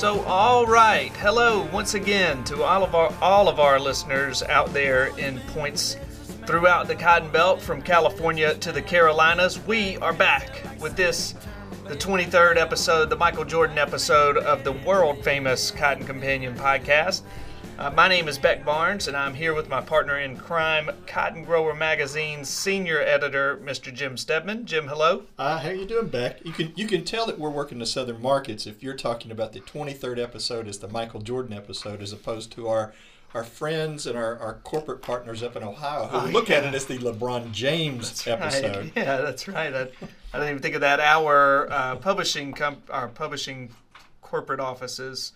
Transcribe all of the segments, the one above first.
So, all right, hello once again to all of our all of our listeners out there in points throughout the Cotton Belt, from California to the Carolinas. We are back with this, the 23rd episode, the Michael Jordan episode of the world famous Cotton Companion podcast. Uh, my name is Beck Barnes, and I'm here with my partner in crime, Cotton Grower Magazine's senior editor, Mr. Jim Steadman. Jim, hello. Uh, how you doing, Beck? You can you can tell that we're working the southern markets if you're talking about the 23rd episode as the Michael Jordan episode, as opposed to our our friends and our, our corporate partners up in Ohio who Oh, look yeah. at it as the LeBron James episode. Right. Yeah, that's right. I, I didn't even think of that. Our uh, publishing comp- our publishing corporate offices.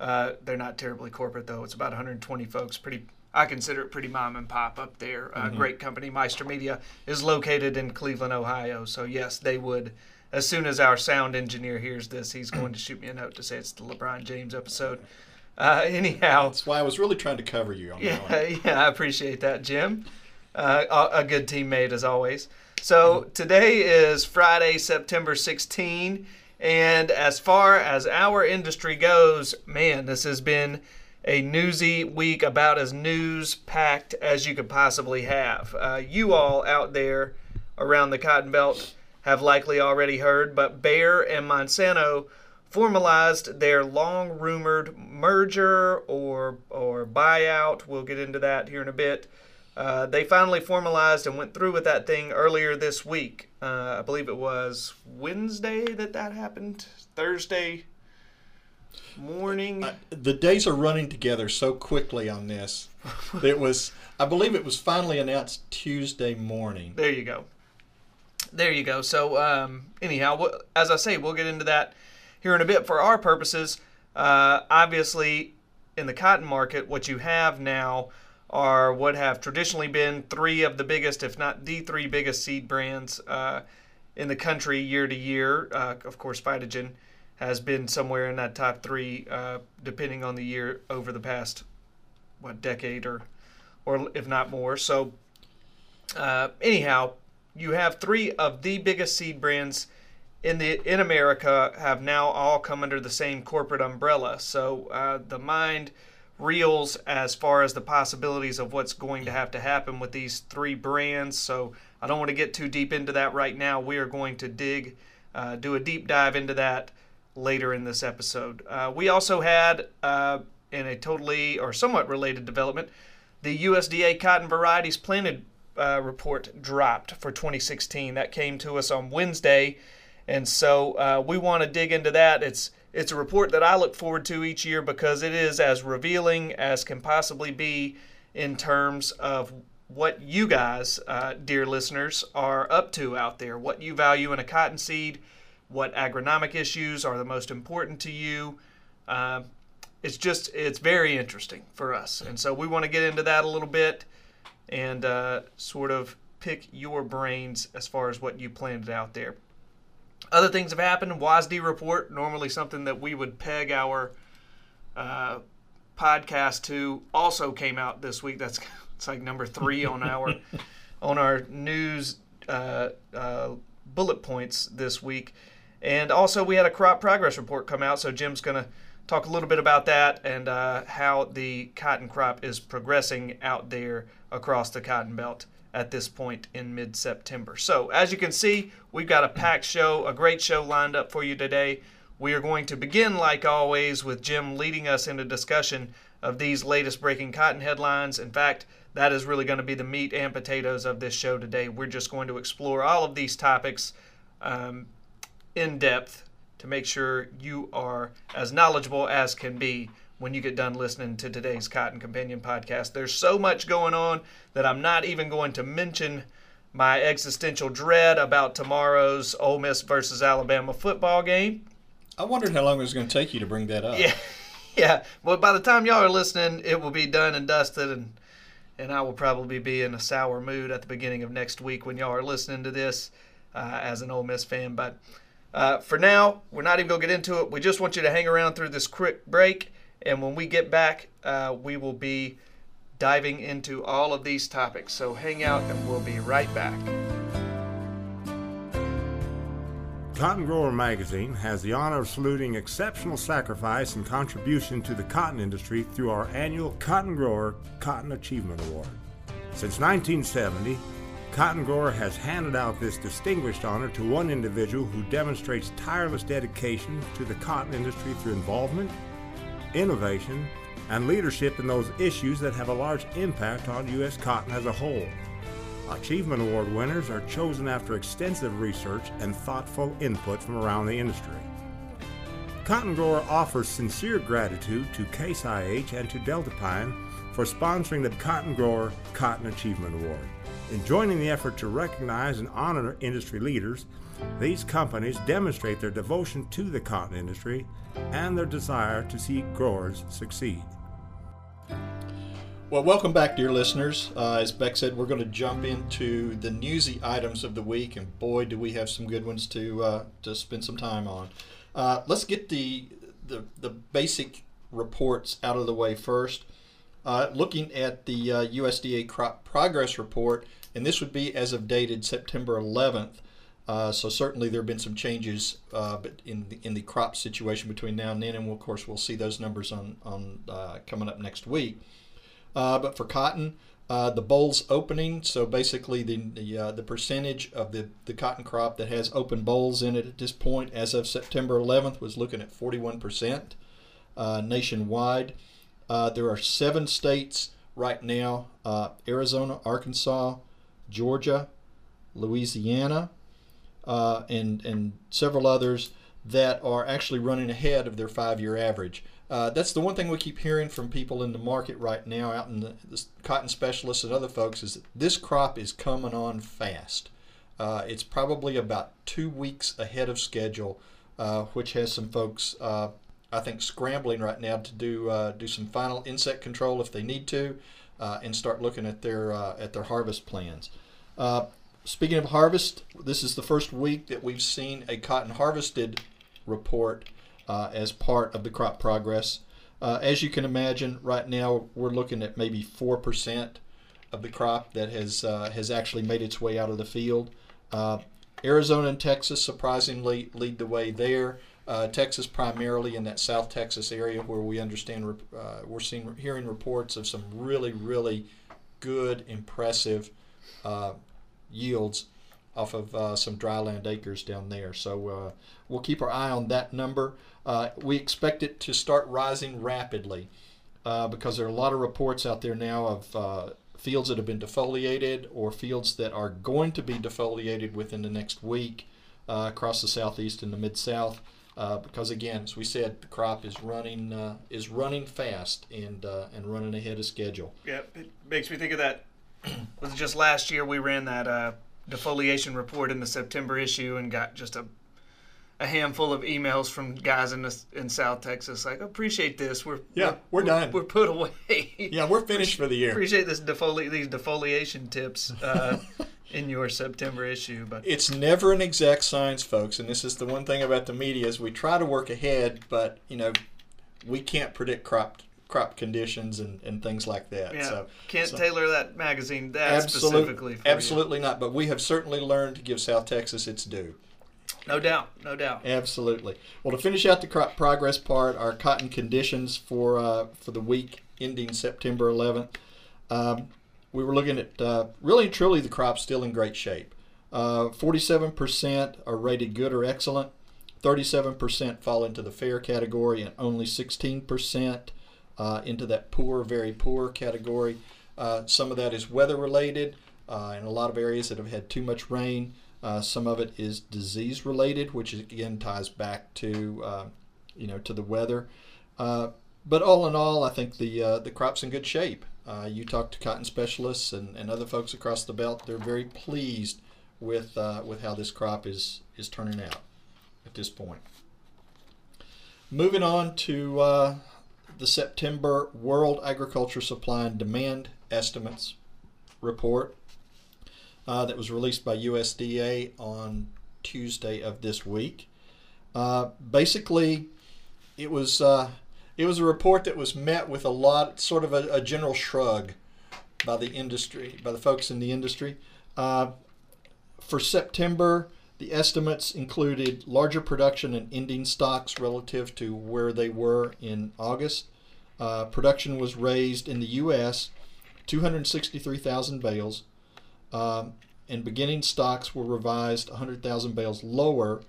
Uh, they're not terribly corporate though. It's about 120 folks. Pretty. I consider it pretty mom and pop up there. Uh, Great company, Meister Media, is located in Cleveland, Ohio. So yes, they would. As soon as our sound engineer hears this, he's going to shoot me a note to say it's the LeBron James episode. Uh, anyhow, That's why I was really trying to cover you on that one. yeah, yeah, I appreciate that, Jim. Uh, a, a good teammate as always. So today is Friday, September 16, and as far as our industry goes, man, this has been a newsy week, about as news packed as you could possibly have. Uh, you all out there around the Cotton Belt have likely already heard, but Bayer and Monsanto formalized their long rumored merger or or buyout. We'll get into that here in a bit. Uh, they finally formalized and went through with that thing earlier this week. Uh, I believe it was Wednesday that that happened. Thursday morning. The days are running together so quickly on this. It was, I believe, it was finally announced Tuesday morning. There you go. There you go. So, um, anyhow, as I say, we'll get into that here in a bit. For our purposes, uh, obviously, in the cotton market, what you have now are what have traditionally been three of the biggest, if not the three biggest seed brands uh, in the country year to year. Uh, of course, Phytogen has been somewhere in that top three, uh, depending on the year over the past what decade or or if not more. So, uh, anyhow, you have three of the biggest seed brands in the in America have now all come under the same corporate umbrella. So uh, the mind reels as far as the possibilities of what's going to have to happen with these three brands. So I don't want to get too deep into that right now. We are going to dig, uh, do a deep dive into that later in this episode. Uh, we also had, uh, in a totally or somewhat related development, the USDA cotton varieties planted uh, report dropped for 2016. That came to us on Wednesday, and so uh, we want to dig into that. It's it's a report that I look forward to each year because it is as revealing as can possibly be in terms of what you guys, uh, dear listeners, are up to out there. What you value in a cotton seed, what agronomic issues are the most important to you. Uh, it's just it's very interesting for us, and so we want to get into that a little bit and uh, sort of pick your brains as far as what you planted out there. Other things have happened. WASDE report, normally something that we would peg our uh, podcast to, also came out this week. That's it's like number three on our on our news uh, uh, bullet points this week. And also, we had a crop progress report come out. So Jim's going to talk a little bit about that and uh, how the cotton crop is progressing out there across the cotton belt at this point in mid September. So, as you can see, we've got a packed show, a great show lined up for you today. We are going to begin, like always, with Jim leading us into discussion of these latest breaking cotton headlines. In fact, that is really going to be the meat and potatoes of this show today. We're just going to explore all of these topics um, in depth to make sure you are as knowledgeable as can be when you get done listening to today's Cotton Companion podcast. There's so much going on that I'm not even going to mention my existential dread about tomorrow's Ole Miss versus Alabama football game. I wondered how long it was going to take you to bring that up. Yeah, yeah. Well, by the time y'all are listening, it will be done and dusted, and and I will probably be in a sour mood at the beginning of next week when y'all are listening to this uh, as an Ole Miss fan. But uh, for now, we're not even going to get into it. We just want you to hang around through this quick break, and when we get back, uh, we will be diving into all of these topics. So hang out, and we'll be right back. Cotton Grower magazine has the honor of saluting exceptional sacrifice and contribution to the cotton industry through our annual Cotton Grower Cotton Achievement Award. Since 1970, Cotton Grower has handed out this distinguished honor to one individual who demonstrates tireless dedication to the cotton industry through involvement, innovation, and leadership in those issues that have a large impact on U.S. cotton as a whole. Achievement Award winners are chosen after extensive research and thoughtful input from around the industry. Cotton Grower offers sincere gratitude to Case IH and to Delta Pine for sponsoring the Cotton Grower Cotton Achievement Award. In joining the effort to recognize and honor industry leaders, these companies demonstrate their devotion to the cotton industry and their desire to see growers succeed. Well, welcome back, dear listeners. Uh, as Beck said, we're going to jump into the newsy items of the week, and boy, do we have some good ones to uh, to spend some time on. Uh, let's get the, the the basic reports out of the way first. Uh, looking at the USDA uh, crop progress report, and this would be as of dated September 11th. Uh, so certainly there have been some changes, but in the, in the crop situation between now and then, and of course we'll see those numbers on on coming up next week. Uh, but for cotton, uh, the bolls opening, so basically the the, uh, the percentage of the, the cotton crop that has open bolls in it at this point, as of September 11th, was looking at 41% uh, nationwide. Uh, there are seven states right now uh, Arizona, Arkansas, Georgia, Louisiana, and, and several others that are actually running ahead of their five year average. Uh, that's the one thing we keep hearing from people in the market right now, out in the, the cotton specialists and other folks, is that this crop is coming on fast. Uh, it's probably about two weeks ahead of schedule, uh, which has some folks, uh, I think, scrambling right now to do uh, do some final insect control if they need to, uh, and start looking at their at their harvest plans. speaking of harvest, this is the first week that we've seen a cotton harvested report uh, as part of the crop progress. Uh, as you can imagine, right now we're looking at maybe four percent of the crop that has uh, has actually made its way out of the field. Uh, Arizona and Texas surprisingly lead the way there. Uh, Texas primarily in that South Texas area where we understand uh, we're seeing hearing reports of some really really good impressive yields off of uh, some dryland acres down there. So uh, we'll keep our eye on that number. Uh, we expect it to start rising rapidly uh, because there are a lot of reports out there now of uh, fields that have been defoliated or fields that are going to be defoliated within the next week uh, across the southeast and the mid south. Uh, because again, as we said, the crop is running uh, is running fast and uh, and running ahead of schedule. Yeah, it makes me think of that. was it just last year we ran that defoliation report in the September issue and got just a a handful of emails from guys in the, in South Texas like appreciate this we're yeah we're, we're done we're put away yeah we're finished for the year appreciate this defoli- these defoliation tips uh, in your September issue but it's never an exact science folks and this is the one thing about the media is we try to work ahead but you know we can't predict crop crop conditions and, and things like that. Yeah, so, can't so tailor that magazine that absolute, specifically. absolutely you. Absolutely not. But we have certainly learned to give South Texas its due. No doubt, no doubt. Absolutely. Well, to finish out the crop progress part, our cotton conditions for uh, for the week ending September 11th, um, we were looking at uh, really and truly the crop's still in great shape. Uh, 47% are rated good or excellent. 37% fall into the fair category, and only 16% uh, into that poor, very poor category. Uh, some of that is weather related uh, in a lot of areas that have had too much rain. Uh, some of it is disease related, which again ties back to you know to the weather. But all in all, I think the the crop's in good shape. You talk to cotton specialists and, and other folks across the belt; they're very pleased with with how this crop is is turning out at this point. Moving on to the September World Agriculture Supply and Demand Estimates report uh, that was released by USDA on Tuesday of this week. Uh, basically, it was uh, it was a report that was met with a lot, sort of a, a general shrug by the industry, by the folks in the industry. Uh, for September, The estimates included larger production and ending stocks relative to where they were in August. Uh, production was raised in the U.S. 263,000 bales, um, and beginning stocks were revised 100,000 bales lower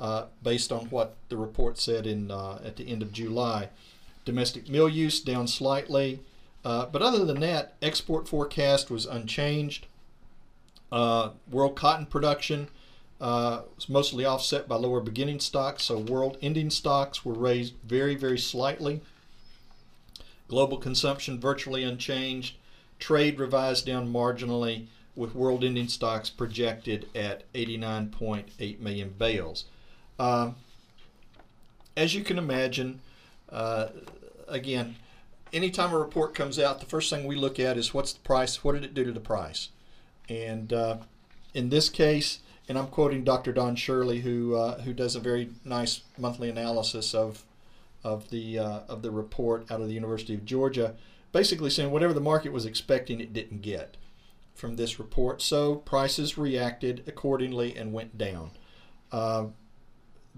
uh, based on what the report said in uh, at the end of July. Domestic mill use down slightly, uh, but other than that, export forecast was unchanged. Uh, world cotton production uh, was mostly offset by lower beginning stocks, so world ending stocks were raised very, very slightly. Global consumption virtually unchanged. Trade revised down marginally, with world ending stocks projected at 89.8 million bales. Uh, as you can imagine, uh, again, anytime a report comes out, the first thing we look at is what's the price, what did it do to the price? And uh, in this case, and I'm quoting Dr. Don Shurley, who uh, who does a very nice monthly analysis of of the uh, of the report out of the University of Georgia, basically saying whatever the market was expecting, it didn't get from this report. So prices reacted accordingly and went down.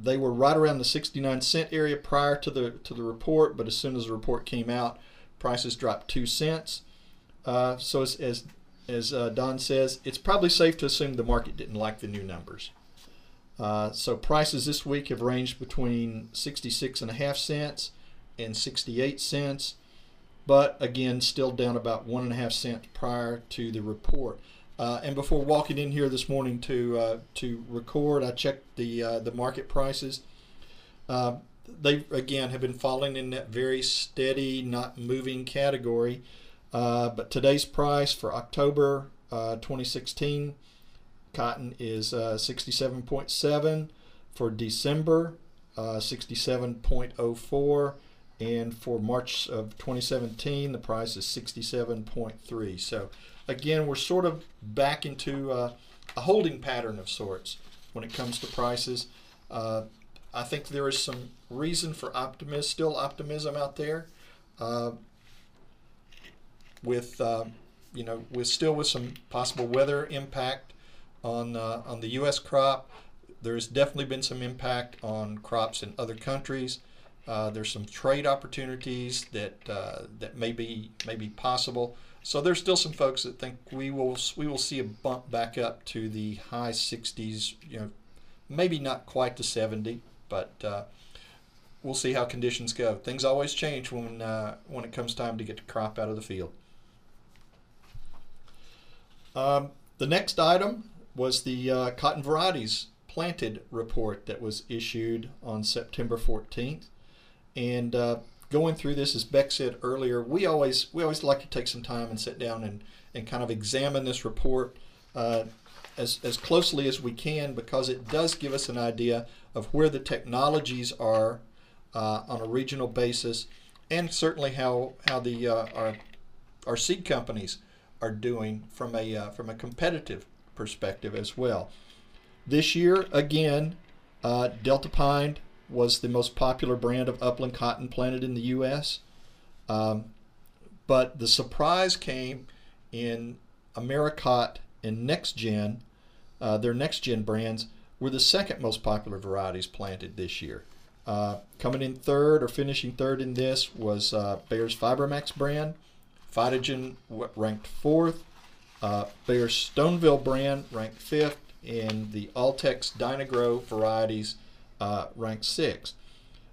They were right around the 69 cent area prior to the to the report, but as soon as the report came out, prices dropped two cents. Uh, so as as, as uh, Don says, it's probably safe to assume the market didn't like the new numbers. Uh, so prices this week have ranged between 66 and a half cents and 68 cents, but again, still down about one and a half cents prior to the report. Uh, and before walking in here this morning to uh, to record, I checked the uh, the market prices. Uh, they again have been falling in that very steady, not moving category. Uh, but today's price for October uh, 2016 cotton is 67.7 for December 67.04 and for March of 2017 the price is 67.3 so again, we're sort of back into uh, a holding pattern of sorts when it comes to prices. Uh, I think there is some reason for optimism, still optimism out there, uh, with uh, you know, with still with some possible weather impact on uh, on the U.S. crop. There's definitely been some impact on crops in other countries. Uh, there's some trade opportunities that that may be may be possible. So there's still some folks that think we will we will see a bump back up to the high 60s. You know, maybe not quite to 70, but uh, we'll see how conditions go. Things always change when uh, when it comes time to get the crop out of the field. Um, the next item was the uh, cotton varieties planted report that was issued on September 14th, and uh, going through this, as Beck said earlier, we always we always like to take some time and sit down and, and kind of examine this report uh, as, as closely as we can because it does give us an idea of where the technologies are uh, on a regional basis and certainly how how the uh, our our seed companies are doing from a uh, from a competitive perspective as well. This year, again, uh, Delta Pine was the most popular brand of upland cotton planted in the U.S. Um, but the surprise came in Americot and NexGen. Uh, their NexGen brands were the second most popular varieties planted this year. Uh, coming in third or finishing third in this was uh, Bayer's FiberMax brand. Phytogen ranked fourth. Uh, Bayer's Stoneville brand ranked fifth. And the Alltex Dyna-Gro varieties uh, ranked sixth.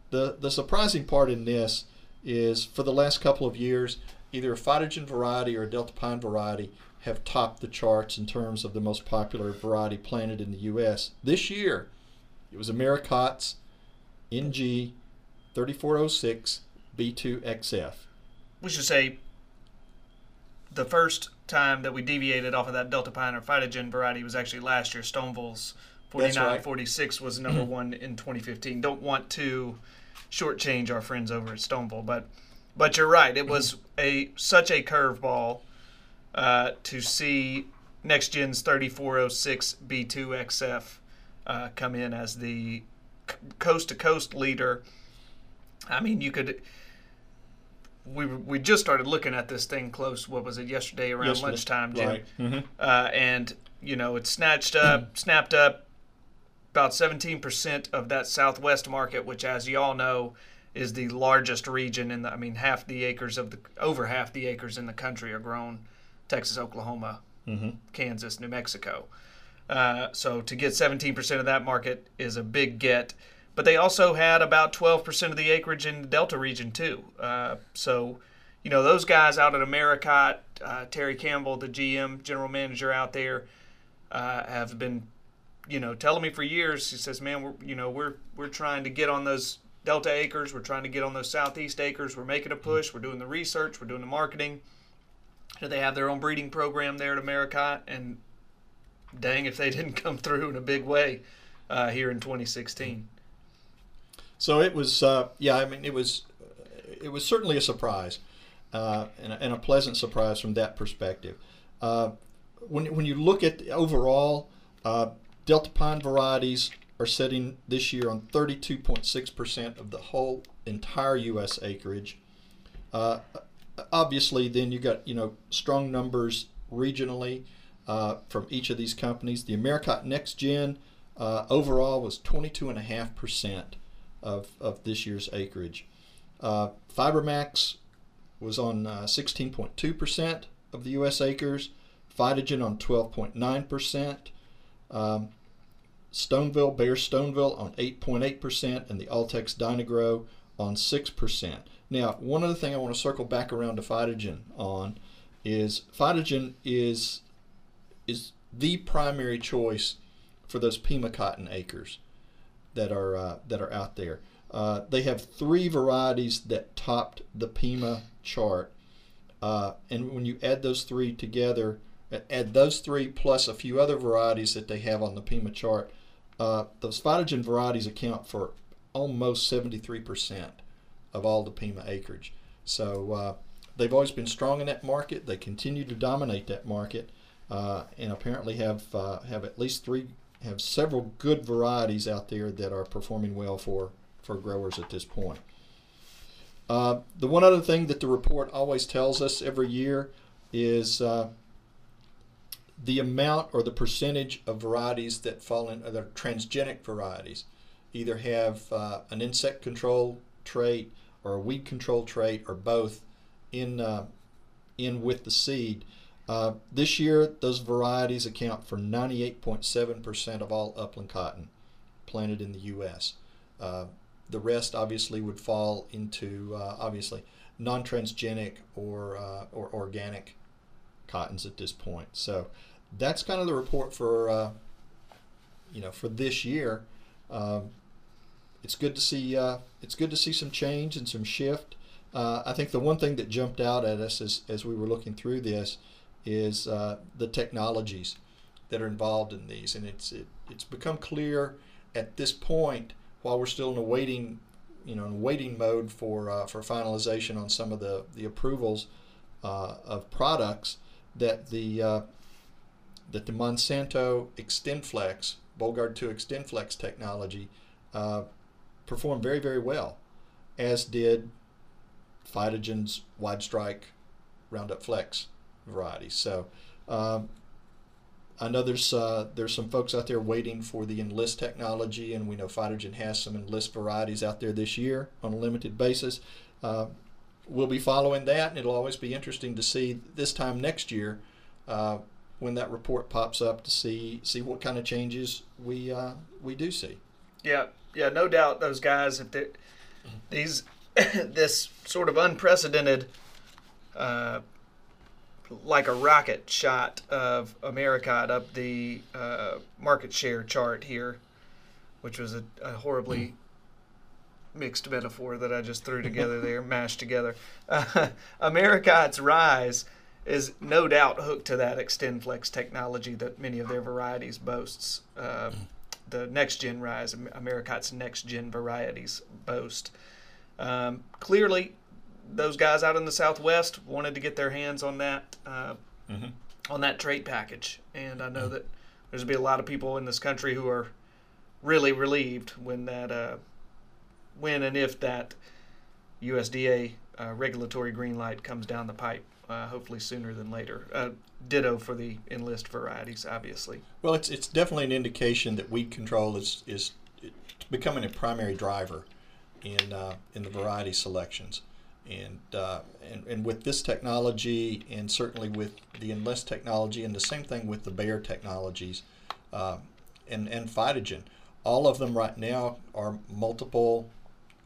The, the surprising part in this is for the last couple of years, either a Phytogen variety or a Delta Pine variety have topped the charts in terms of the most popular variety planted in the U.S. This year, it was Americot's NG 3406 B2XF. We should say the first time that we deviated off of that Delta Pine or Phytogen variety was actually last year, Stoneville's 49 right. 46 was number one in 2015. Don't want to shortchange our friends over at Stoneville, but but you're right. It was a such a curveball uh, to see NexGen's 3406 B2XF uh, come in as the coast to coast leader. I mean, you could. We, we just started looking at this thing close. What was it yesterday around yesterday. lunchtime, Jim? Right. Mm-hmm. Uh, and you know it snatched up, snapped up about 17% of that Southwest market, which, as you all know, is the largest region in the. I mean, half the acres of the over half the acres in the country are grown Texas, Oklahoma, Mm-hmm. Kansas, New Mexico. Uh, so to get 17% of that market is a big get. But they also had about 12% of the acreage in the Delta region too. Uh, so, you know, those guys out at Americot, uh, Terry Campbell, the GM general manager out there, uh, have been, you know, telling me for years. He says, "Man, we're you know we're we're trying to get on those Delta acres. We're trying to get on those Southeast acres. We're making a push. We're doing the research. We're doing the marketing." They have their own breeding program there at Americot, and dang if they didn't come through in a big way uh, here in 2016. So it was, uh, yeah. I mean, it was, it was certainly a surprise, uh, and, a, and, a, pleasant surprise from that perspective. Uh, when when you look at overall, uh, Delta pine varieties are sitting this year on 32.6 percent of the whole entire U.S. acreage. Uh, obviously, then you got you know strong numbers regionally uh, from each of these companies. The Americot NexGen uh, overall was 22.5 percent of, of this year's acreage. Uh, FiberMax was on 16.2 uh, percent of the U.S. acres. Phytogen on 12.9 percent. Um, Stoneville, Bayer Stoneville on 8.8%, and the Altex Dyna-Gro on 6%. Now, one other thing I want to circle back around to Phytogen on is Phytogen is is the primary choice for those Pima cotton acres that are uh, that are out there. Uh, they have three varieties that topped the Pima chart, uh, and when you add those three together, add those three plus a few other varieties that they have on the Pima chart, uh, those Phytogen varieties account for almost 73 percent of all the Pima acreage. So uh, they've always been strong in that market. They continue to dominate that market, uh, and apparently have uh, have at least three have several good varieties out there that are performing well for for growers at this point. Uh, the one other thing that the report always tells us every year is uh, the amount or the percentage of varieties that fall in, other transgenic varieties, either have uh, an insect control trait or a weed control trait or both in uh, in with the seed. Uh, this year, those varieties account for 98.7% of all upland cotton planted in the U.S. Uh, the rest obviously would fall into uh, obviously non-transgenic or uh, or organic cottons at this point. So that's kind of the report for uh, you know for this year. Um, it's good to see uh, it's good to see some change and some shift. Uh, I think the one thing that jumped out at us as, as we were looking through this is uh, the technologies that are involved in these, and it's it, it's become clear at this point while we're still in a waiting you know in waiting mode for uh, for finalization on some of the the approvals uh, of products that the uh, that the Monsanto XtendFlex Bollgard 2 XtendFlex technology performed very, very well, as did Phytogen's Wide Strike Roundup Flex varieties. So um, I know there's uh, there's some folks out there waiting for the Enlist technology, and we know Phytogen has some Enlist varieties out there this year on a limited basis. Uh, we'll be following that, and it'll always be interesting to see this time next year uh, when that report pops up to see see what kind of changes we uh, we do see. Yeah, yeah, no doubt those guys if they these this sort of unprecedented uh, like a rocket shot of Americot up the uh, market share chart here, which was a, a horribly mixed metaphor that I just threw together there, mashed together. Uh, Americot's rise is no doubt hooked to that XtendFlex technology that many of their varieties boasts. Uh, the NexGen rise, Americot's NexGen varieties boast. Um, clearly, those guys out in the Southwest wanted to get their hands on that uh, mm-hmm. on that trait package, and I know mm-hmm. that there's gonna be a lot of people in this country who are really relieved when that uh, when and if that USDA uh, regulatory green light comes down the pipe, uh, hopefully sooner than later. Uh, ditto for the enlist varieties, obviously. Well, it's it's definitely an indication that weed control is is becoming a primary driver in uh, in the variety selections, and, uh, and and with this technology, and certainly with the enlist technology, and the same thing with the Bayer technologies, uh, and and Phytogen, all of them right now are multiple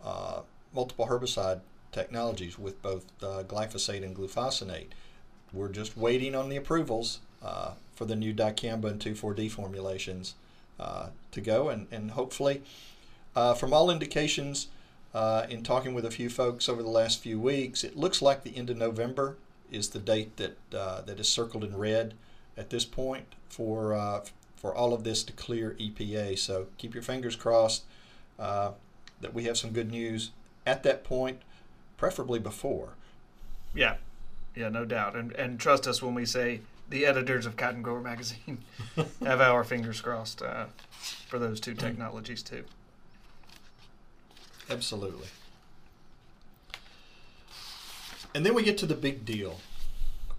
uh, multiple herbicide technologies with both uh, glyphosate and glufosinate. We're just waiting on the approvals uh, for the new dicamba and 2,4-D formulations uh, to go, and, and hopefully, uh, from all indications, uh, in talking with a few folks over the last few weeks, it looks like the end of November is the date that uh, that is circled in red at this point for for all of this to clear EPA. So keep your fingers crossed that we have some good news at that point preferably before. Yeah, yeah, no doubt. And and trust us when we say the editors of Cotton Grower magazine have our fingers crossed uh, for those two technologies too. Absolutely. And then we get to the big deal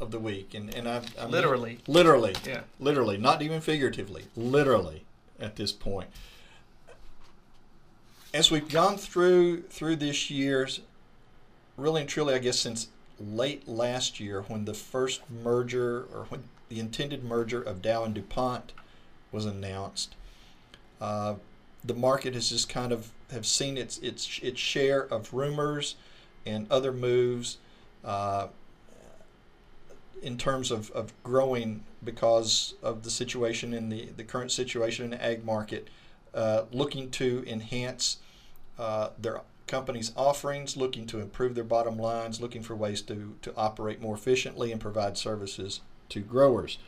of the week, and and I, I literally, literally, yeah, literally, not even figuratively, literally, at this point. As we've gone through through this year's really and truly, I guess, since late last year when the first merger or when the intended merger of Dow and DuPont was announced. Uh, the market has just kind of have seen its its its share of rumors and other moves uh, in terms of, of growing because of the situation in the, the current situation in the ag market, uh, looking to enhance uh, their company's offerings, looking to improve their bottom lines, looking for ways to, to operate more efficiently and provide services to growers.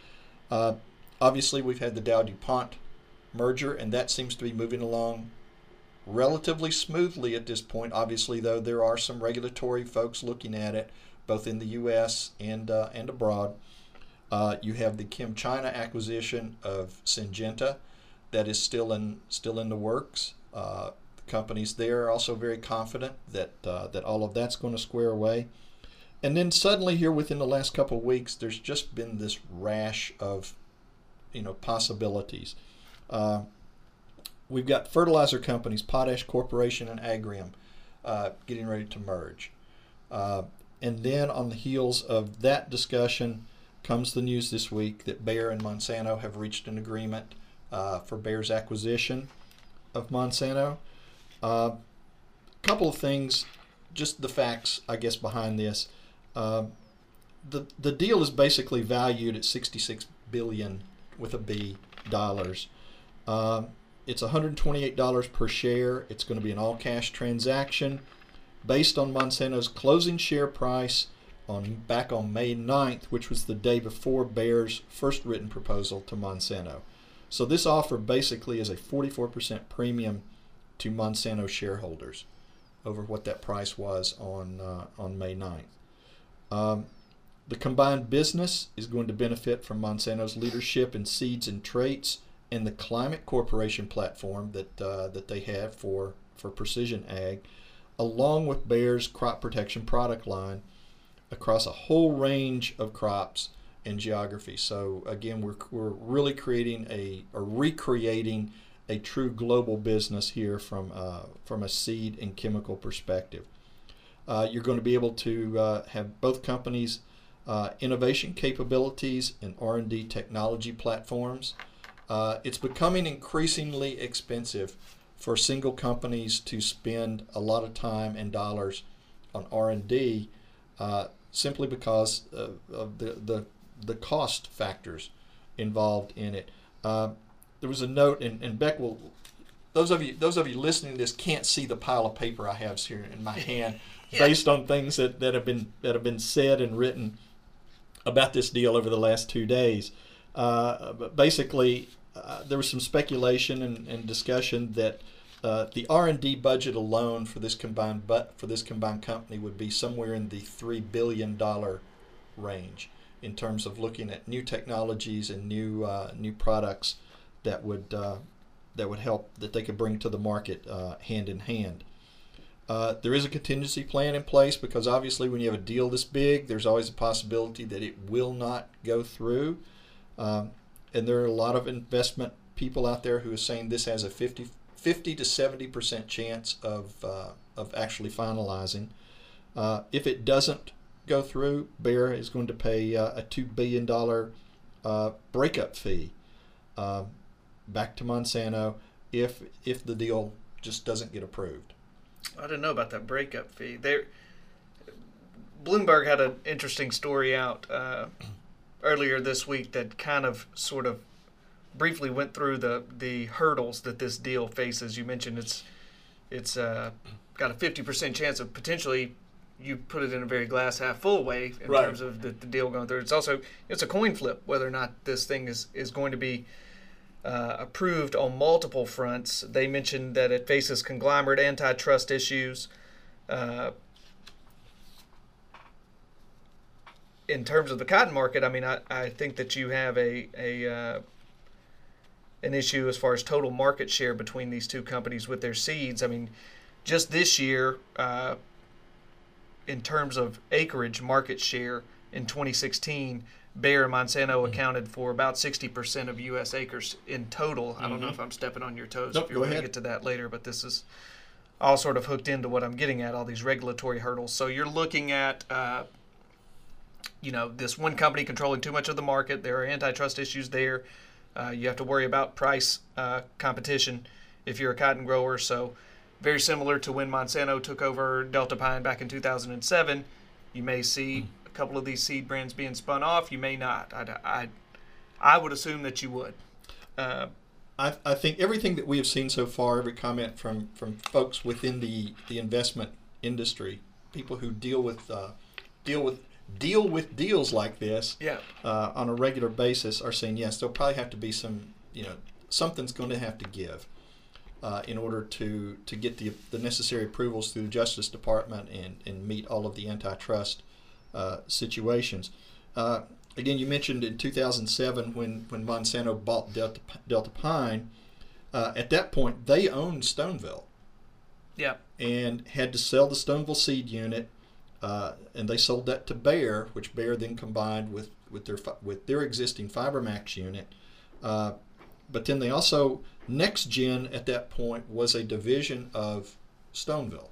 Uh, obviously, we've had the Dow DuPont merger, and that seems to be moving along relatively smoothly at this point. Obviously, though, there are some regulatory folks looking at it, both in the U.S. and uh, and abroad. Uh, you have the ChemChina acquisition of Syngenta, that is still in still in the works. Uh, companies there are also very confident that uh, that all of that's going to square away. And then suddenly here within the last couple of weeks, there's just been this rash of you know possibilities. Uh, we've got fertilizer companies, Potash Corporation and Agrium, uh, getting ready to merge. Uh, and then on the heels of that discussion comes the news this week that Bayer and Monsanto have reached an agreement uh, for Bayer's acquisition of Monsanto. A uh, couple of things, just the facts, I guess, behind this. Uh, the the deal is basically valued at 66 billion with a B dollars. Uh, it's 128 dollars per share. It's going to be an all cash transaction based on Monsanto's closing share price on back on May 9th, which was the day before Bayer's first written proposal to Monsanto. So this offer basically is a 44% premium to Monsanto shareholders over what that price was on uh, on May 9th. Um, the combined business is going to benefit from Monsanto's leadership in seeds and traits and the Climate Corporation platform that uh, that they have for for precision ag, along with Bayer's crop protection product line across a whole range of crops and geography. So again, we're, we're really creating a or recreating a true global business here from uh, from a seed and chemical perspective. Uh, you're going to be able to uh, have both companies' uh, innovation capabilities and R&D technology platforms. Uh, it's becoming increasingly expensive for single companies to spend a lot of time and dollars on R&D uh, simply because of, of, the, the the cost factors involved in it there was a note, and, and Beck will. Those of you, those of you listening to this can't see the pile of paper I have here in my hand, yeah. based on things that, that have been that have been said and written about this deal over the last two days. Uh, but basically, uh, there was some speculation and, and discussion that uh, the R and D budget alone for this combined but for this combined company would be somewhere in the three billion dollar range in terms of looking at new technologies and new uh, new products that would uh, that would help that they could bring to the market uh, hand in hand. Uh, there is a contingency plan in place because obviously, when you have a deal this big, there's always a possibility that it will not go through. Um, and there are a lot of investment people out there who are saying this has a 50, 50 to 70 percent chance of uh, of actually finalizing. Uh, if it doesn't go through, Bayer is going to pay uh, a two billion dollar uh, breakup fee uh, back to Monsanto if if the deal just doesn't get approved. I didn't know about that breakup fee. There, Bloomberg had an interesting story out uh, earlier this week that kind of sort of briefly went through the the hurdles that this deal faces. You mentioned it's it's uh, got a fifty percent chance of potentially you put it in a very glass half full way in Right. terms of the, the deal going through. It's also it's a coin flip whether or not this thing is is going to be uh, approved on multiple fronts. They mentioned that it faces conglomerate antitrust issues. Uh, in terms of the cotton market, I mean, I, I think that you have a a uh, an issue as far as total market share between these two companies with their seeds. I mean, just this year, uh, in terms of acreage market share in 2016, Bayer and Monsanto accounted for about 60% of U.S. acres in total. I don't know if I'm stepping on your toes. Nope, if you're go going to get to that later, but this is all sort of hooked into what I'm getting at, all these regulatory hurdles. So you're looking at, uh, you know, this one company controlling too much of the market. There are antitrust issues there. Uh, you have to worry about price uh, competition if you're a cotton grower. So very similar to when Monsanto took over Delta Pine back in 2007. You may see a couple of these seed brands being spun off. You may not. I, I, I would assume that you would. Uh, I, I think everything that we have seen so far, every comment from, from folks within the, the investment industry, people who deal with uh, deal with deal with deals like this yeah. uh, on a regular basis, are saying yes, there'll probably have to be some you know something's going to have to give uh, in order to to get the the necessary approvals through the Justice Department and and meet all of the antitrust uh, situations. Uh, again, you mentioned in 2007 when, when Monsanto bought Delta, Delta Pine, uh, at that point they owned Stoneville Yeah. and had to sell the Stoneville seed unit, uh, and they sold that to Bayer, which Bayer then combined with, with their with their existing FiberMax unit. Uh, but then they also NexGen at that point was a division of Stoneville,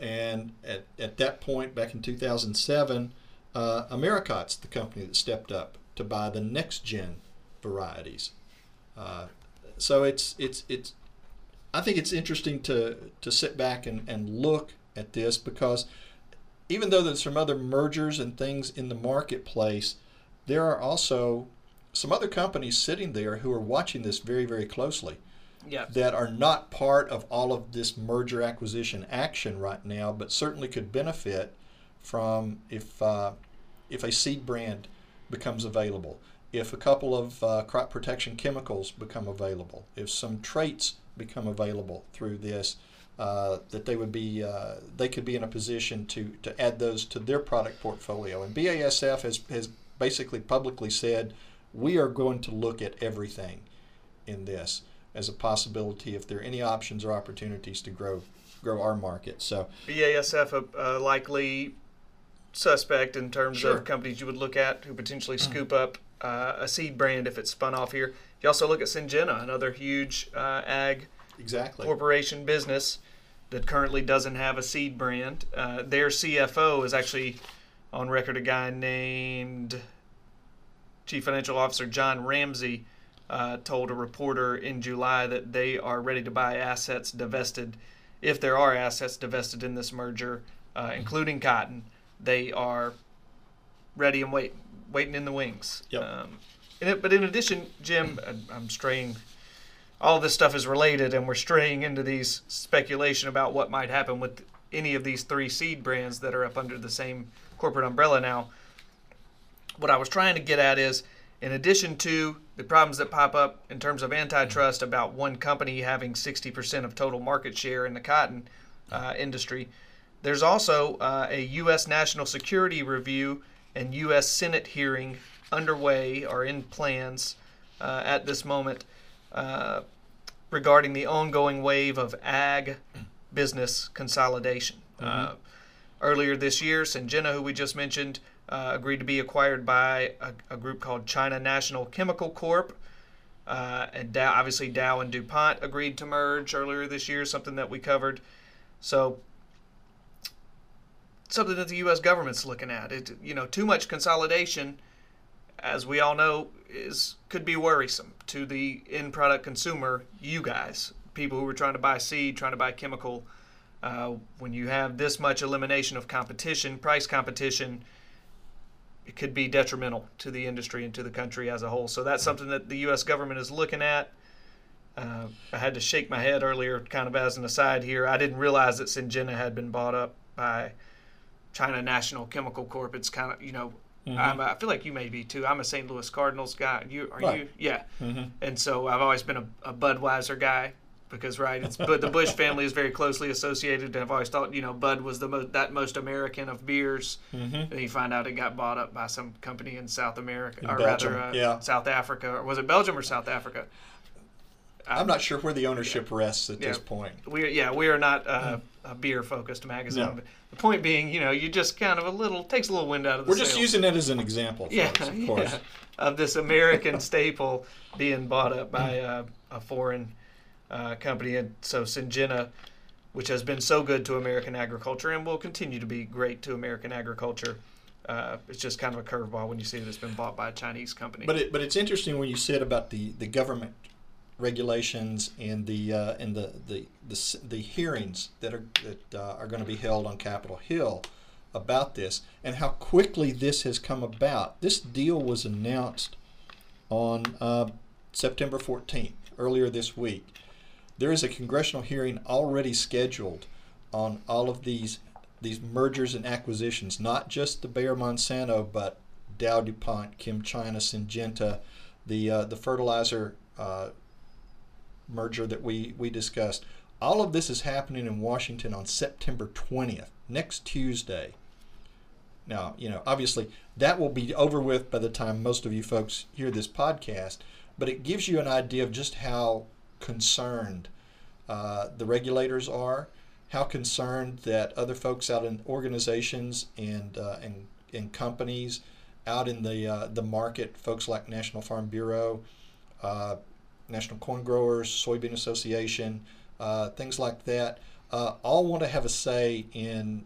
and at, at that point back in 2007, uh, Americot's the company that stepped up to buy the NexGen varieties. Uh, so it's it's it's I think it's interesting to to sit back and, and look at this because even though there's some other mergers and things in the marketplace, there are also some other companies sitting there who are watching this very, very closely Yeah. that are not part of all of this merger acquisition action right now, but certainly could benefit from if uh, if a seed brand becomes available, if a couple of uh, crop protection chemicals become available, if some traits become available through this, uh, that they would be uh, they could be in a position to to add those to their product portfolio. And BASF has has basically publicly said we are going to look at everything in this as a possibility if there are any options or opportunities to grow grow our market. So BASF a, a likely suspect in terms Sure. of companies you would look at who potentially scoop up uh, a seed brand if it's spun off here. You also look at Syngenta, another huge uh, ag exactly. corporation business that currently doesn't have a seed brand. Uh, their CFO is actually on record a guy named Chief Financial Officer John Ramsay uh, told a reporter in July that they are ready to buy assets divested, if there are assets divested in this merger, uh, including cotton. They are ready and wait, waiting in the wings. Yep. Um, it, but in addition, Jim, I- I'm straying all this stuff is related and we're straying into these speculation about what might happen with any of these three seed brands that are up under the same corporate umbrella now what i was trying to get at is in addition to the problems that pop up in terms of antitrust about one company having 60% of total market share in the cotton uh, industry there's also uh, a u.s national security review and u.s senate hearing underway or in plans uh, at this moment uh, regarding the ongoing wave of ag business consolidation. Uh, earlier this year, Syngenta, who we just mentioned, uh, agreed to be acquired by a, a group called China National Chemical Corp. Uh, and Dow, obviously Dow and DuPont agreed to merge earlier this year, something that we covered. So something that the U.S. government's looking at. It, you know, too much consolidation, as we all know, is could be worrisome to the end product consumer. You guys, people who are trying to buy seed, trying to buy chemical. Uh, when you have this much elimination of competition, price competition, it could be detrimental to the industry and to the country as a whole. So that's something that the U.S. government is looking at. Uh, I had to shake my head earlier, kind of as an aside here. I didn't realize that Syngenta had been bought up by China National Chemical Corp. It's kind of you know, Mm-hmm. I feel like you may be too. I'm a St. Louis Cardinals guy. You are Right. you? Yeah. Mhm. And so I've always been a, a Budweiser guy because right, it's but the Bush family is very closely associated. And I've always thought you know Bud was the most that most American of beers. Mhm. And you find out it got bought up by some company in South America, In or Belgium, rather, uh, yeah. South Africa, or was it Belgium or South Africa? I'm not sure where the ownership rests at this point. We yeah, we are not uh, a beer focused magazine. No. But the point being, you know, you just kind of a little takes a little wind out of the We're just sails. using it as an example, yeah, of course. yeah, of this American staple being bought up by uh, a foreign uh, company, and so Syngenta, which has been so good to American agriculture and will continue to be great to American agriculture. Uh, it's just kind of a curveball when you see that it's been bought by a Chinese company. But it, but it's interesting when you said about the, the government regulations and the uh, and the, the the the hearings that are that uh, are going to be held on Capitol Hill about this and how quickly this has come about. This deal was announced on uh, September 14th, earlier this week. There is a congressional hearing already scheduled on all of these these mergers and acquisitions, not just the Bayer Monsanto, but Dow DuPont, ChemChina, Syngenta, the uh, the fertilizer uh, merger that we we discussed. All of this is happening in Washington on September 20th, next Tuesday. Now, you know, obviously that will be over with by the time most of you folks hear this podcast, but it gives you an idea of just how concerned uh, the regulators are, how concerned that other folks out in organizations and uh, and, and companies out in the uh, the market, folks like National Farm Bureau, uh, National Corn Growers, Soybean Association, uh, things like that, uh, all want to have a say in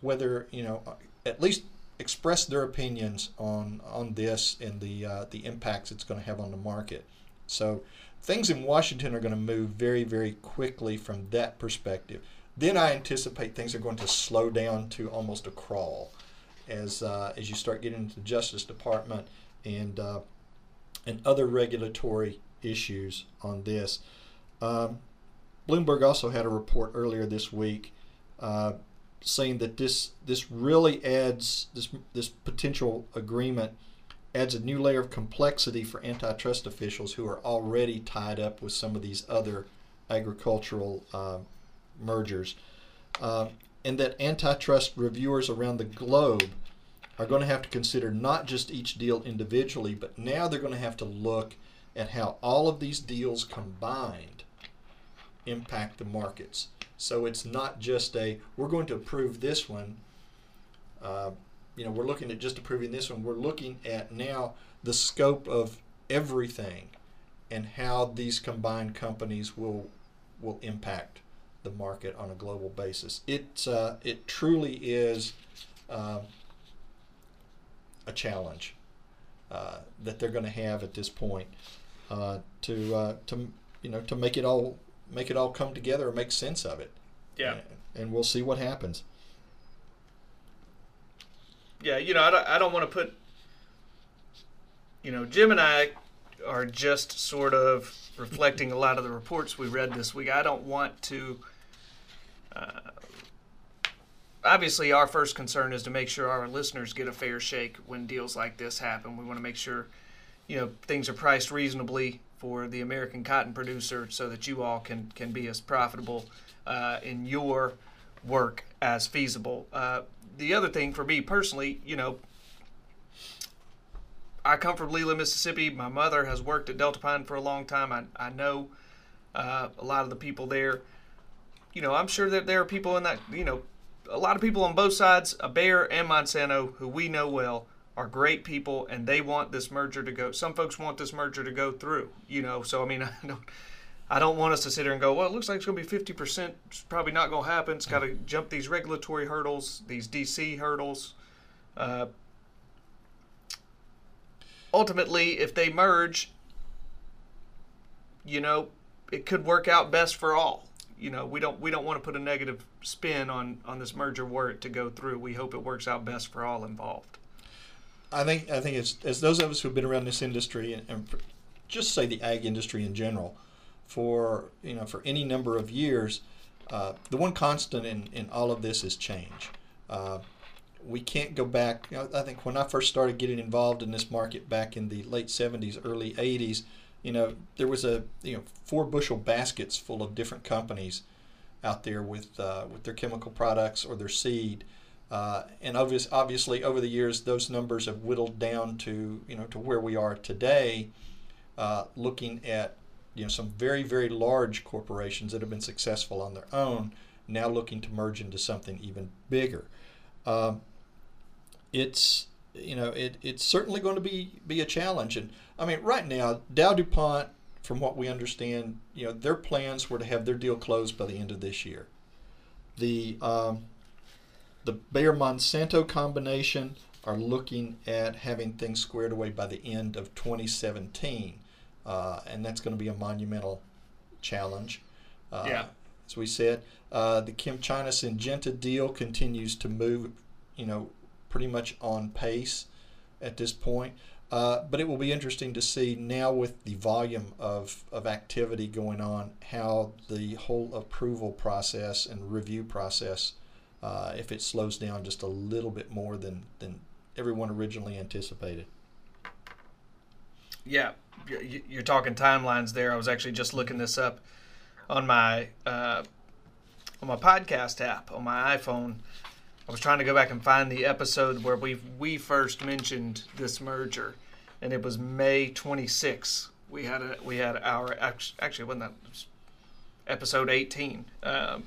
whether you know at least express their opinions on on this and the the impacts it's going to have on the market. So things in Washington are going to move very very quickly from that perspective. Then I anticipate things are going to slow down to almost a crawl as uh, as you start getting into the Justice Department and uh, and other regulatory issues on this. Um, Bloomberg also had a report earlier this week uh, saying that this this really adds this this potential agreement adds a new layer of complexity for antitrust officials who are already tied up with some of these other agricultural uh, mergers, uh, and that antitrust reviewers around the globe are going to have to consider not just each deal individually, but now they're going to have to look at how all of these deals combined impact the markets. So it's not just a we're going to approve this one. Uh, you know, we're looking at just approving this one. We're looking at now the scope of everything and how these combined companies will will impact the market on a global basis. It uh, it truly is uh, a challenge uh, that they're going to have at this point uh, to uh, to you know to make it all make it all come together and make sense of it. Yeah. And, and we'll see what happens. Yeah, you know, I don't, I don't want to put, you know, Jim and I are just sort of reflecting a lot of the reports we read this week. I don't want to. Uh, obviously, our first concern is to make sure our listeners get a fair shake when deals like this happen. We want to make sure, you know, things are priced reasonably for the American cotton producer, so that you all can can be as profitable uh, in your work as feasible. Uh, the other thing for me personally, you know, I come from Leland, Mississippi. My mother has worked at Deltapine for a long time. I, I know uh, a lot of the people there. you know, I'm sure that there are people in that, you know, a lot of people on both sides, a Bayer and Monsanto, who we know well, are great people, and they want this merger to go. Some folks want this merger to go through, you know. So I mean, I don't, I don't want us to sit here and go, well, it looks like it's going to be 50 percent. It's probably not going to happen. It's got to jump these regulatory hurdles, these DC hurdles. Uh, ultimately, if they merge, you know, it could work out best for all. You know, we don't we don't want to put a negative spin on on this merger were it to go through. We hope it works out best for all involved. I think I think as as those of us who've been around this industry and, and just say the ag industry in general, for you know for any number of years, uh, the one constant in, in all of this is change. Uh, we can't go back. You know, I think when I first started getting involved in this market back in the late '70s, early '80s, you know, there was a you know four bushel baskets full of different companies out there with uh, with their chemical products or their seed. Uh, and obvious, obviously, over the years, those numbers have whittled down to you know to where we are today. Uh, looking at you know some very very large corporations that have been successful on their own, now looking to merge into something even bigger. Um, it's you know it, it's certainly going to be be a challenge, and I mean right now Dow DuPont, from what we understand, you know their plans were to have their deal closed by the end of this year. The um, the Bayer Monsanto combination are looking at having things squared away by the end of 2017, uh, and that's going to be a monumental challenge. Uh, yeah. As we said, uh, the ChemChina Syngenta deal continues to move, you know, pretty much on pace at this point. Uh, but it will be interesting to see now with the volume of, of activity going on how the whole approval process and review process uh, if it slows down just a little bit more than, than everyone originally anticipated. Yeah, you're talking timelines there. I was actually just looking this up on my uh, on my podcast app on my iPhone. I was trying to go back and find the episode where we we first mentioned this merger, and it was May 26. We had a we had our actually wasn't that episode 18. Um,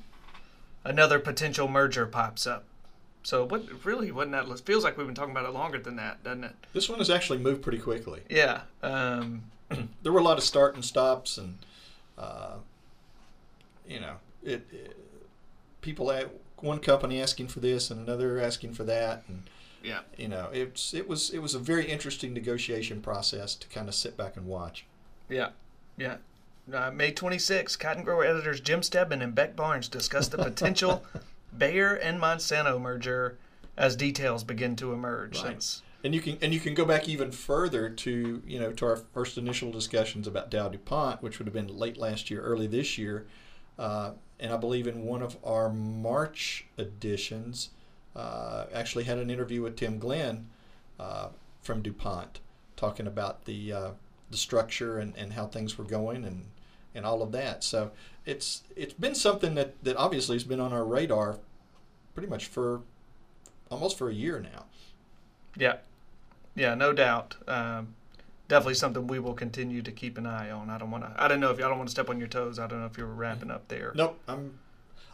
another potential merger pops up. So what really wasn't that? Feels like we've been talking about it longer than that, doesn't it? This one has actually moved pretty quickly. Yeah. Um, there were a lot of start and stops, and uh, you know, it, it people at one company asking for this and another asking for that, and yeah, you know, it's it was it was a very interesting negotiation process to kind of sit back and watch. Yeah, yeah. Uh, May 26, Cotton Grower editors Jim Steadman and Beck Barnes discuss the potential Bayer and Monsanto merger as details begin to emerge. Right. And you can and you can go back even further to you know to our first initial discussions about Dow DuPont, which would have been late last year, early this year, uh, and I believe in one of our March editions, uh, actually had an interview with Tim Glenn uh, from DuPont, talking about the uh, the structure and, and how things were going and and all of that. So it's it's been something that, that obviously has been on our radar pretty much for almost for a year now. Yeah, yeah, no doubt. Um, definitely something we will continue to keep an eye on. I don't want to. I don't know if I don't want to step on your toes. I don't know if you were wrapping up there. Nope, I'm.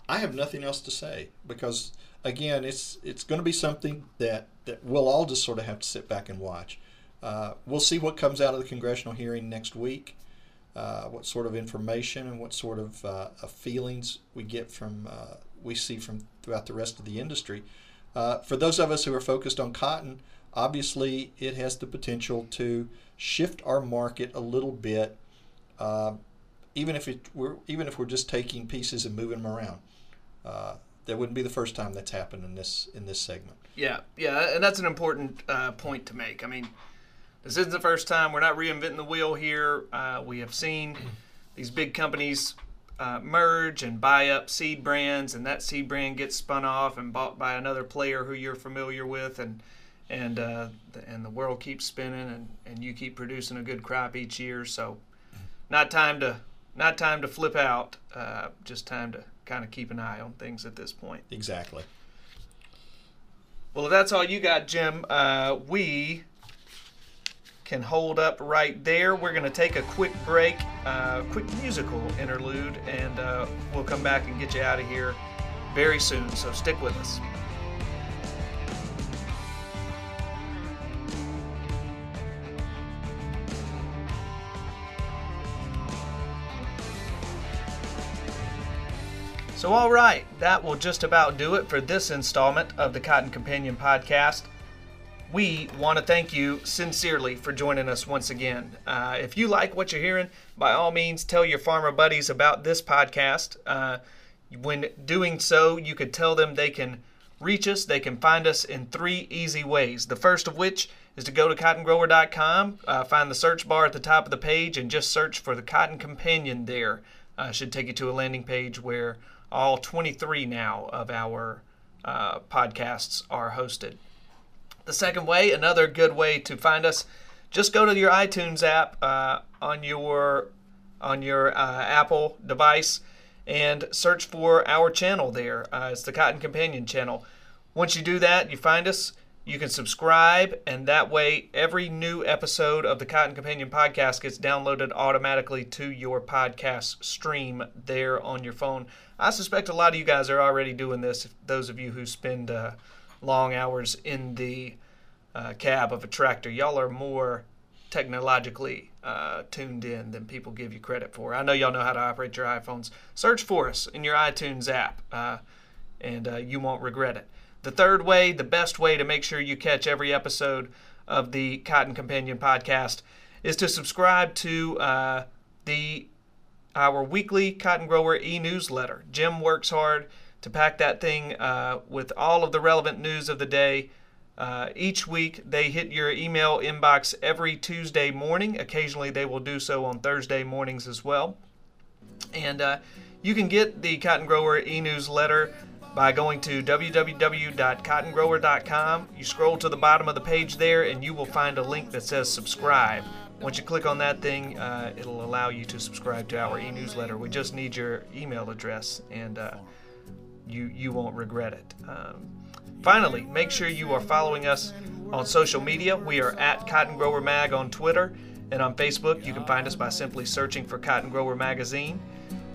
I have nothing else to say because again, it's it's going to be something that that we'll all just sort of have to sit back and watch. Uh, we'll see what comes out of the congressional hearing next week uh, what sort of information and what sort of, uh, feelings we get from uh, we see from throughout the rest of the industry. Uh, for those of us who are focused on cotton, obviously it has the potential to shift our market a little bit, uh, even if it we're even if we're just taking pieces and moving them around. Uh, that wouldn't be the first time that's happened in this in this segment. Yeah, yeah, and that's an important point to make. I mean this isn't the first time. We're not reinventing the wheel here. Uh, we have seen these big companies uh, merge and buy up seed brands, and that seed brand gets spun off and bought by another player who you're familiar with, and and uh, the, and the world keeps spinning, and, and you keep producing a good crop each year. So, not time to not time to flip out. Uh, just time to kind of keep an eye on things at this point. Exactly. Well, if that's all you got, Jim, uh, we can hold up right there. We're going to take a quick break, uh, quick musical interlude, and uh, we'll come back and get you out of here very soon. So stick with us. So, all right, that will just about do it for this installment of the Cotton Companion podcast. We want to thank you sincerely for joining us once again. Uh, if you like what you're hearing, by all means, tell your farmer buddies about this podcast. Uh, when doing so, you could tell them they can reach us. They can find us in three easy ways. The first of which is to go to cottongrower.com, uh, find the search bar at the top of the page, and just search for the Cotton Companion there. Uh, should take you to a landing page where all 23 now of our uh, podcasts are hosted. The second way, another good way to find us, just go to your iTunes app uh, on your on your uh, Apple device and search for our channel there. Uh, it's the Cotton Companion channel. Once you do that, you find us. You can subscribe, and that way, every new episode of the Cotton Companion podcast gets downloaded automatically to your podcast stream there on your phone. I suspect a lot of you guys are already doing this. Those of you who spend uh, long hours in the uh, cab of a tractor, y'all are more technologically uh, tuned in than people give you credit for. I know y'all know how to operate your iPhones. Search for us in your iTunes app, uh, and uh, you won't regret it. The third way, the best way to make sure you catch every episode of the Cotton Companion podcast is to subscribe to uh, the our weekly Cotton Grower e-newsletter. Jim works hard to pack that thing with all of the relevant news of the day. Uh, each week, they hit your email inbox every Tuesday morning. Occasionally, they will do so on Thursday mornings as well. And uh, you can get the Cotton Grower e newsletter by going to www.cottongrower.com. You scroll to the bottom of the page there, and you will find a link that says subscribe. Once you click on that thing, uh, it'll allow you to subscribe to our e newsletter. We just need your email address, and uh, you, you won't regret it. Um, finally, make sure you are following us on social media. We are at Cotton Grower Mag on Twitter and on Facebook. You can find us by simply searching for Cotton Grower Magazine.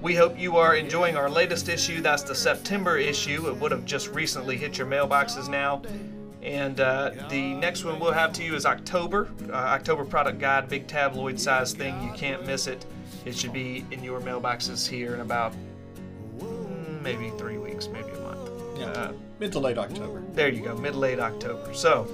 We hope you are enjoying our latest issue. That's the September issue. It would have just recently hit your mailboxes now. And uh, the next one we'll have to you is October. Uh, October product guide, big tabloid size thing. You can't miss it. It should be in your mailboxes here in about mm, maybe three weeks, maybe. Yeah. Uh, Mid to late October. there you go, mid to late October. So,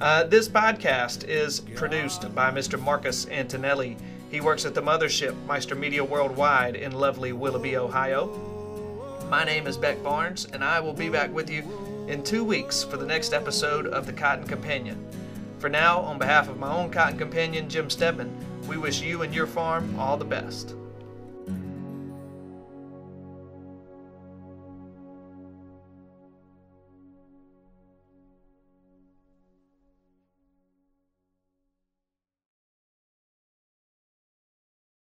uh, this podcast is produced by Mr. Marcus Antonelli. He works at the mothership, Meister Media Worldwide, in lovely Willoughby, Ohio. My name is Beck Barnes, and I will be back with you in two weeks for the next episode of The Cotton Companion. For now, on behalf of my own Cotton Companion, Jim Steadman, we wish you and your farm all the best.